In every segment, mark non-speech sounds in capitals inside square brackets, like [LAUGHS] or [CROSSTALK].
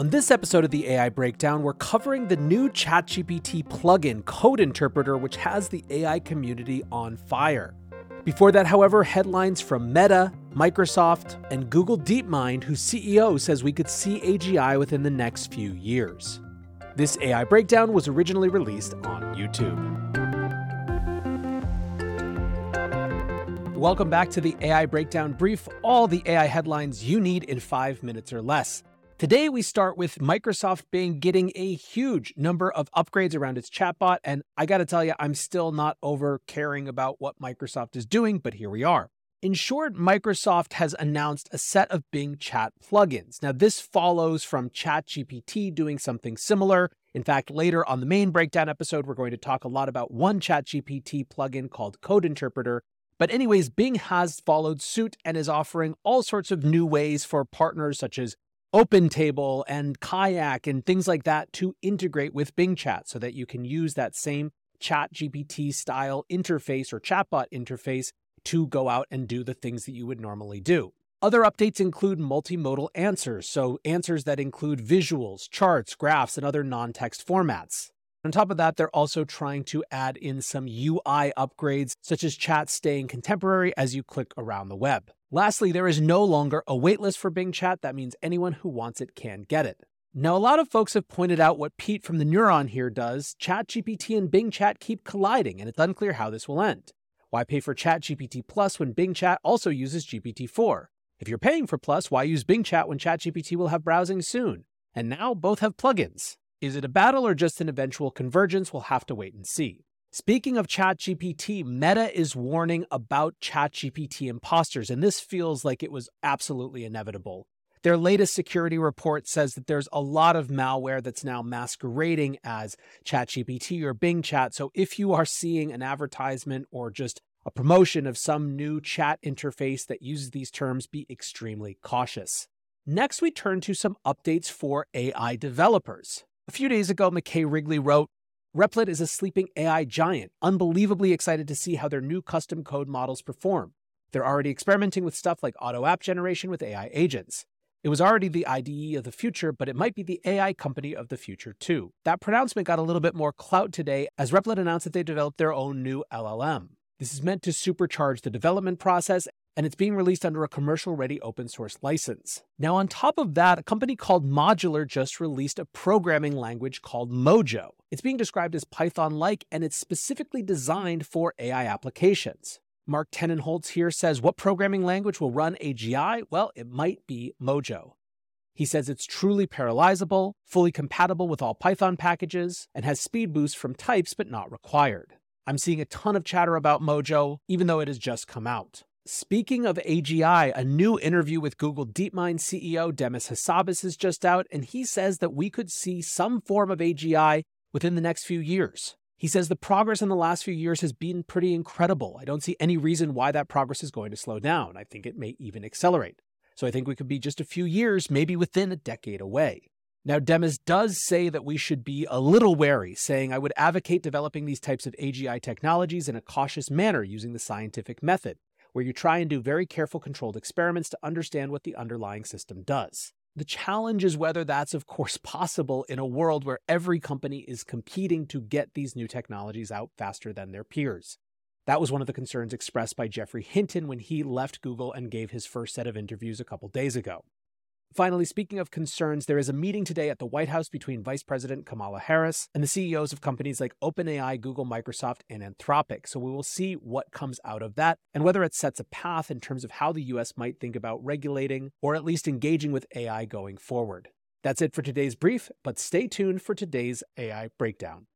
On this episode of the AI Breakdown, we're covering the new ChatGPT plugin Code Interpreter, which has the AI community on fire. Before that, however, headlines from Meta, Microsoft, and Google DeepMind, whose CEO says we could see AGI within the next few years. This AI Breakdown was originally released on YouTube. Welcome back to the AI Breakdown Brief, all the AI headlines you need in five minutes or less. Today, we start with Microsoft Bing getting a huge number of upgrades around its chatbot. And I got to tell you, I'm still not over caring about what Microsoft is doing, but here we are. In short, Microsoft has announced a set of Bing chat plugins. Now, this follows from ChatGPT doing something similar. In fact, later on the main breakdown episode, we're going to talk a lot about one ChatGPT plugin called Code Interpreter. But, anyways, Bing has followed suit and is offering all sorts of new ways for partners such as OpenTable and Kayak and things like that to integrate with Bing Chat so that you can use that same Chat GPT style interface or chatbot interface to go out and do the things that you would normally do. Other updates include multimodal answers, so answers that include visuals, charts, graphs, and other non text formats. On top of that, they're also trying to add in some UI upgrades, such as chat staying contemporary as you click around the web. Lastly, there is no longer a waitlist for Bing Chat. That means anyone who wants it can get it. Now, a lot of folks have pointed out what Pete from the Neuron here does. ChatGPT and Bing Chat keep colliding, and it's unclear how this will end. Why pay for ChatGPT Plus when Bing Chat also uses GPT 4? If you're paying for Plus, why use Bing Chat when ChatGPT will have browsing soon? And now both have plugins. Is it a battle or just an eventual convergence? We'll have to wait and see. Speaking of ChatGPT, Meta is warning about ChatGPT imposters, and this feels like it was absolutely inevitable. Their latest security report says that there's a lot of malware that's now masquerading as ChatGPT or Bing Chat. So if you are seeing an advertisement or just a promotion of some new chat interface that uses these terms, be extremely cautious. Next, we turn to some updates for AI developers. A few days ago, McKay Wrigley wrote, Replit is a sleeping AI giant, unbelievably excited to see how their new custom code models perform. They're already experimenting with stuff like auto app generation with AI agents. It was already the IDE of the future, but it might be the AI company of the future too. That pronouncement got a little bit more clout today as Replit announced that they developed their own new LLM. This is meant to supercharge the development process and it's being released under a commercial ready open source license. Now, on top of that, a company called Modular just released a programming language called Mojo. It's being described as Python like, and it's specifically designed for AI applications. Mark Tenenholtz here says what programming language will run AGI? Well, it might be Mojo. He says it's truly parallelizable, fully compatible with all Python packages, and has speed boost from types but not required. I'm seeing a ton of chatter about Mojo, even though it has just come out. Speaking of AGI, a new interview with Google DeepMind CEO Demis Hassabis is just out, and he says that we could see some form of AGI within the next few years. He says the progress in the last few years has been pretty incredible. I don't see any reason why that progress is going to slow down. I think it may even accelerate. So I think we could be just a few years, maybe within a decade away. Now, Demis does say that we should be a little wary, saying, I would advocate developing these types of AGI technologies in a cautious manner using the scientific method where you try and do very careful controlled experiments to understand what the underlying system does. The challenge is whether that's, of course, [LAUGHS] possible in a world where every company is competing to get these new technologies out faster than their peers. That was one of the concerns expressed by Geoffrey Hinton when he left Google and gave his first set of interviews a couple days ago. Finally, speaking of concerns, there is a meeting today at the White House between Vice President Kamala Harris and the CEOs of companies like OpenAI, Google, Microsoft, and Anthropic. So we will see what comes out of that and whether it sets a path in terms of how the US might think about regulating or at least engaging with AI going forward. That's it for today's brief, but stay tuned for today's AI breakdown.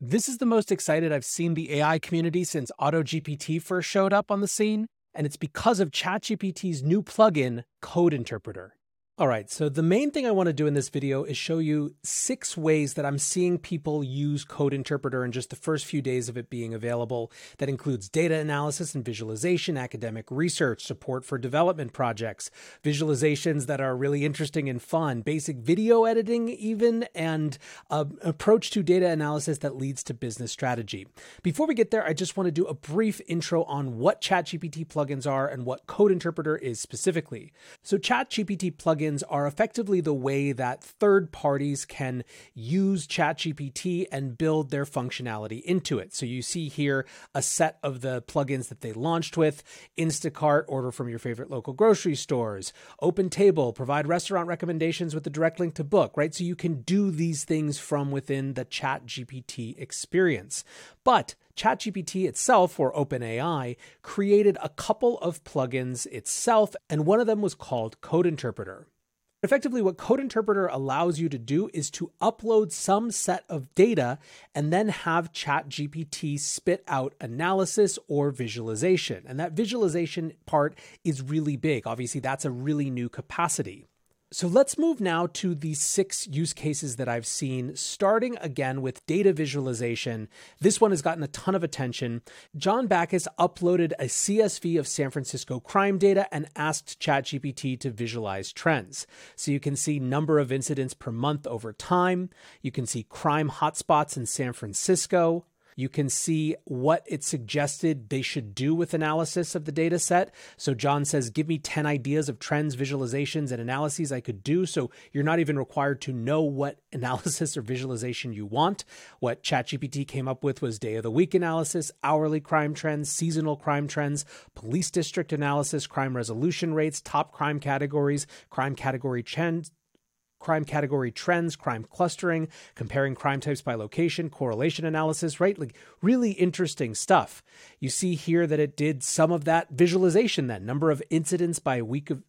This is the most excited I've seen the AI community since AutoGPT first showed up on the scene and it's because of ChatGPT's new plugin, Code Interpreter. All right, so the main thing I want to do in this video is show you six ways that I'm seeing people use Code Interpreter in just the first few days of it being available. That includes data analysis and visualization, academic research, support for development projects, visualizations that are really interesting and fun, basic video editing, even, and an approach to data analysis that leads to business strategy. Before we get there, I just want to do a brief intro on what ChatGPT plugins are and what Code Interpreter is specifically. So, ChatGPT plugins plugins are effectively the way that third parties can use ChatGPT and build their functionality into it. So you see here a set of the plugins that they launched with Instacart, order from your favorite local grocery stores, OpenTable, provide restaurant recommendations with a direct link to book, right? So you can do these things from within the ChatGPT experience. But ChatGPT itself, or OpenAI, created a couple of plugins itself, and one of them was called Code Interpreter. Effectively, what Code Interpreter allows you to do is to upload some set of data and then have ChatGPT spit out analysis or visualization. And that visualization part is really big. Obviously, that's a really new capacity. So let's move now to the six use cases that I've seen, starting again with data visualization. This one has gotten a ton of attention. John Backus uploaded a CSV of San Francisco crime data and asked ChatGPT to visualize trends. So you can see number of incidents per month over time. You can see crime hotspots in San Francisco, you can see what it suggested they should do with analysis of the data set. So John says, give me 10 ideas of trends, visualizations, and analyses I could do. So you're not even required to know what [LAUGHS] analysis or visualization you want. What ChatGPT came up with was day of the week analysis, hourly crime trends, seasonal crime trends, police district analysis, crime resolution rates, top crime categories, crime category trends crime category trends, crime clustering, comparing crime types by location, correlation analysis, right? Like really interesting stuff. You see here that it did some of that visualization then, number of incidents by week of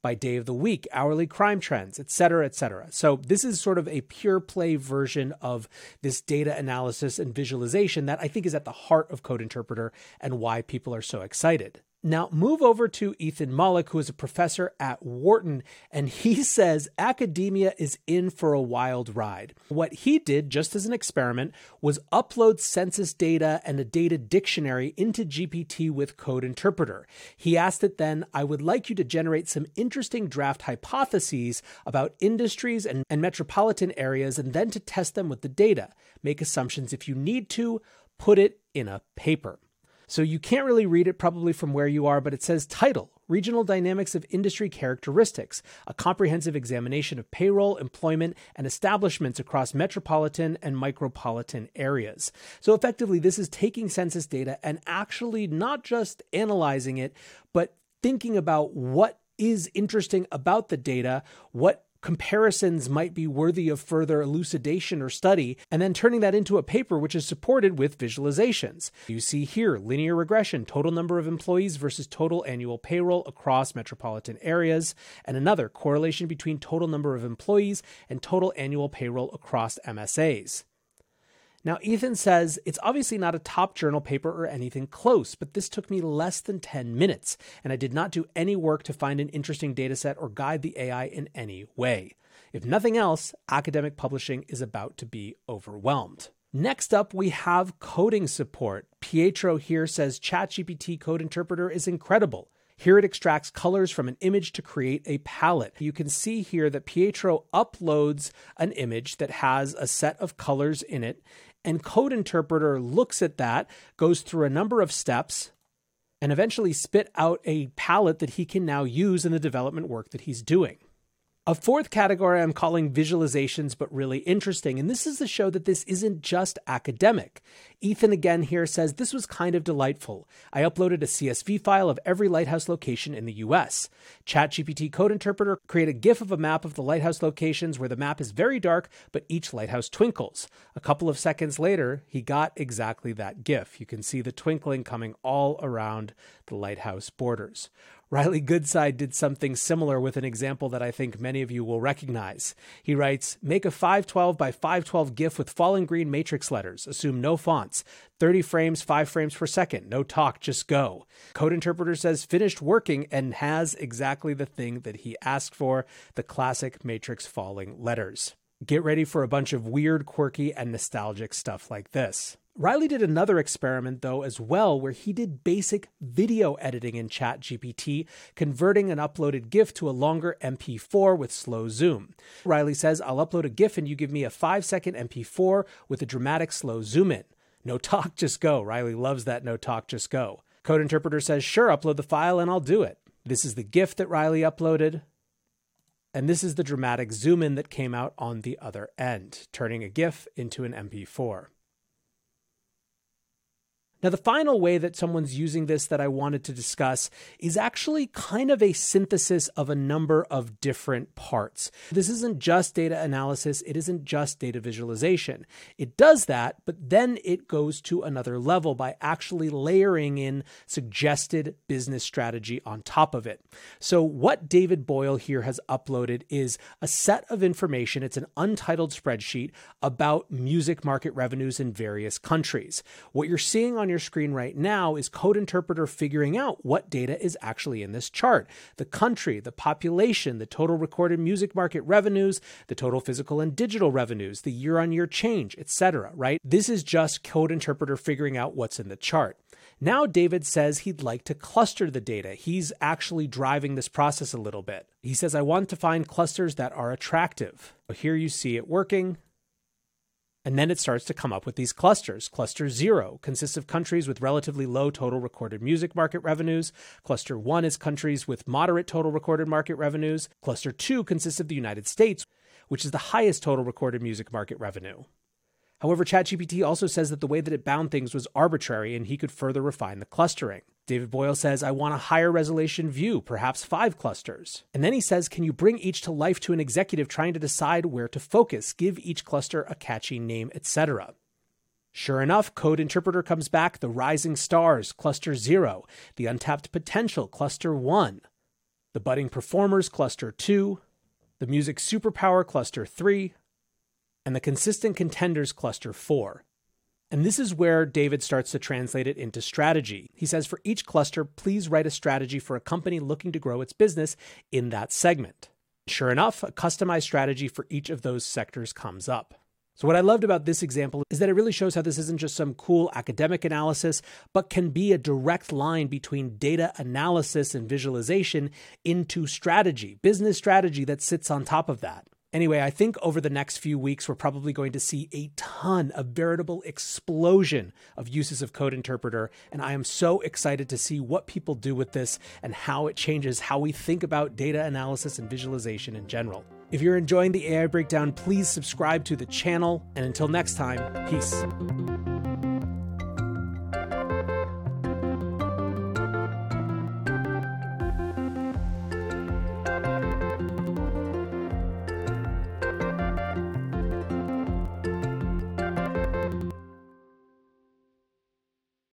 by day of the week, hourly crime trends, et cetera, et cetera. So this is sort of a pure play version of this data analysis and visualization that I think is at the heart of Code Interpreter and why people are so excited. Now, move over to Ethan Mollick, who is a professor at Wharton, and he [LAUGHS] says academia is in for a wild ride. What he did, just as an experiment, was upload census data and a data dictionary into GPT with Code Interpreter. He asked it then, I would like you to generate some interesting draft hypotheses about industries and, and metropolitan areas, and then to test them with the data. Make assumptions if you need to, put it in a paper. So you can't really read it probably from where you are, but it says title Regional Dynamics of Industry Characteristics, a comprehensive examination of payroll, employment, and establishments across metropolitan and micropolitan areas. So effectively, this is taking census data and actually not just analyzing it, but thinking about what is interesting about the data, what comparisons might be worthy of further elucidation or study, and then turning that into a paper which is supported with visualizations. You see here linear regression, total number of employees versus total annual payroll across metropolitan areas, and another correlation between total number of employees and total annual payroll across MSAs. Now, Ethan says it's obviously not a top journal paper or anything close, but this took me less than 10 minutes, and I did not do any work to find an interesting dataset or guide the AI in any way. If nothing else, academic publishing is about to be overwhelmed. Next up, we have coding support. Pietro here says ChatGPT Code Interpreter is incredible. Here it extracts colors from an image to create a palette. You can see here that Pietro uploads an image that has a set of colors in it and Code Interpreter looks at that, goes through a number of steps, and eventually spit out a palette that he can now use in the development work that he's doing. A fourth category I'm calling visualizations, but really interesting. And this is to show that this isn't just academic. Ethan again here says this was kind of delightful. I uploaded a CSV file of every lighthouse location in the US. ChatGPT Code Interpreter created a GIF of a map of the lighthouse locations where the map is very dark, but each lighthouse twinkles. A couple of seconds later, he got exactly that GIF. You can see the twinkling coming all around the lighthouse borders. Riley Goodside did something similar with an example that I think many of you will recognize. He writes, Make a 512 by 512 GIF with fallen green matrix letters. Assume no fonts. 30 frames, 5 frames per second. No talk, just go. Code Interpreter says finished working and has exactly the thing that he asked for the classic matrix falling letters. Get ready for a bunch of weird, quirky, and nostalgic stuff like this. Riley did another experiment, though, as well, where he did basic video editing in ChatGPT, converting an uploaded GIF to a longer MP4 with slow zoom. Riley says, I'll upload a GIF and you give me a five second MP4 with a dramatic slow zoom in. No talk, [LAUGHS] just go. Riley loves that no talk, just go. Code Interpreter says, sure, upload the file and I'll do it. This is the GIF that Riley uploaded. And this is the dramatic zoom in that came out on the other end, turning a GIF into an MP4. Now, the final way that someone's using this that I wanted to discuss is actually kind of a synthesis of a number of different parts. This isn't just data analysis, it isn't just data visualization. It does that, but then it goes to another level by actually layering in suggested business strategy on top of it. So, what David Boyle here has uploaded is a set of information, it's an untitled spreadsheet about music market revenues in various countries. What you're seeing on your screen right now is Code Interpreter figuring out what data is actually in this chart the country, the population, the total recorded music market revenues, the total physical and digital revenues, the year on year change, etc. Right? This is just Code Interpreter figuring out what's in the chart. Now, David says he'd like to cluster the data. He's actually driving this process a little bit. He says, I want to find clusters that are attractive. Here you see it working. And then it starts to come up with these clusters. Cluster zero consists of countries with relatively low total recorded music market revenues. Cluster one is countries with moderate total recorded market revenues. Cluster two consists of the United States, which is the highest total recorded music market revenue. However, ChatGPT also says that the way that it bound things was arbitrary and he could further refine the clustering. David Boyle says, I want a higher resolution view, perhaps five clusters. And then he says, Can you bring each to life to an executive trying to decide where to focus, give each cluster a catchy name, etc.? Sure enough, Code Interpreter comes back the Rising Stars, Cluster 0, the Untapped Potential, Cluster 1, the Budding Performers, Cluster 2, the Music Superpower, Cluster 3, and the consistent contenders cluster 4. And this is where David starts to translate it into strategy. He says for each cluster, please write a strategy for a company looking to grow its business in that segment. Sure enough, a customized strategy for each of those sectors comes up. So, what I loved about this example is that it really shows how this isn't just some cool academic analysis, but can be a direct line between data analysis and visualization into strategy, business strategy that sits on top of that. Anyway, I think over the next few weeks, we're probably going to see a ton, a veritable explosion of uses of Code Interpreter. And I am so excited to see what people do with this and how it changes how we think about data analysis and visualization in general. If you're enjoying the AI Breakdown, please subscribe to the channel. And until next time, peace.